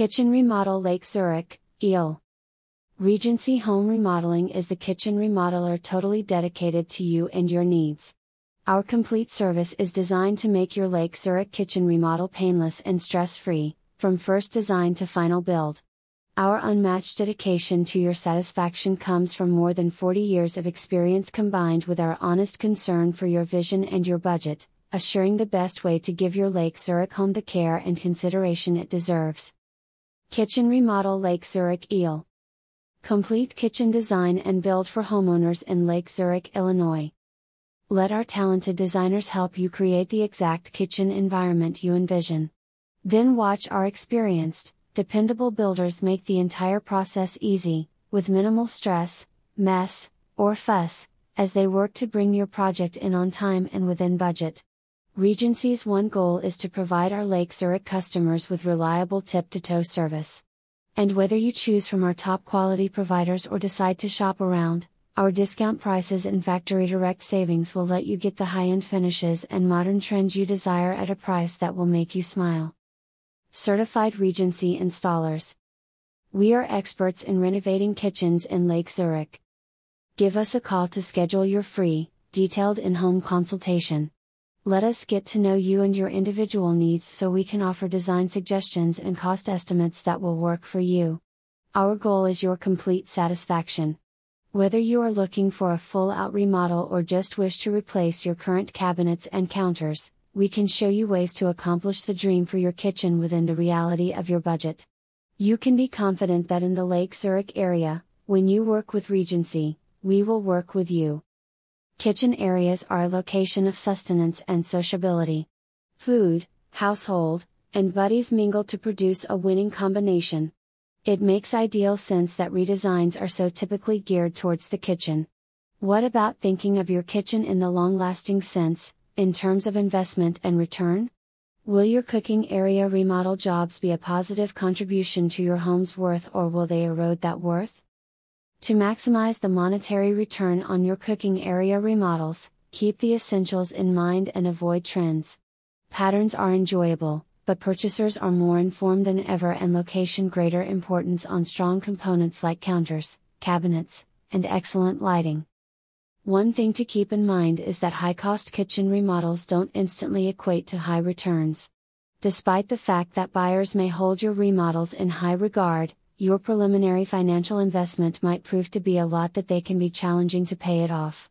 Kitchen Remodel Lake Zurich, Eel. Regency Home Remodeling is the kitchen remodeler totally dedicated to you and your needs. Our complete service is designed to make your Lake Zurich kitchen remodel painless and stress free, from first design to final build. Our unmatched dedication to your satisfaction comes from more than 40 years of experience combined with our honest concern for your vision and your budget, assuring the best way to give your Lake Zurich home the care and consideration it deserves. Kitchen Remodel Lake Zurich Eel. Complete kitchen design and build for homeowners in Lake Zurich, Illinois. Let our talented designers help you create the exact kitchen environment you envision. Then watch our experienced, dependable builders make the entire process easy, with minimal stress, mess, or fuss, as they work to bring your project in on time and within budget. Regency's one goal is to provide our Lake Zurich customers with reliable tip to toe service. And whether you choose from our top quality providers or decide to shop around, our discount prices and factory direct savings will let you get the high end finishes and modern trends you desire at a price that will make you smile. Certified Regency Installers. We are experts in renovating kitchens in Lake Zurich. Give us a call to schedule your free, detailed in home consultation. Let us get to know you and your individual needs so we can offer design suggestions and cost estimates that will work for you. Our goal is your complete satisfaction. Whether you are looking for a full out remodel or just wish to replace your current cabinets and counters, we can show you ways to accomplish the dream for your kitchen within the reality of your budget. You can be confident that in the Lake Zurich area, when you work with Regency, we will work with you. Kitchen areas are a location of sustenance and sociability. Food, household, and buddies mingle to produce a winning combination. It makes ideal sense that redesigns are so typically geared towards the kitchen. What about thinking of your kitchen in the long lasting sense, in terms of investment and return? Will your cooking area remodel jobs be a positive contribution to your home's worth or will they erode that worth? To maximize the monetary return on your cooking area remodels, keep the essentials in mind and avoid trends. Patterns are enjoyable, but purchasers are more informed than ever and location greater importance on strong components like counters, cabinets, and excellent lighting. One thing to keep in mind is that high cost kitchen remodels don't instantly equate to high returns. Despite the fact that buyers may hold your remodels in high regard, your preliminary financial investment might prove to be a lot that they can be challenging to pay it off.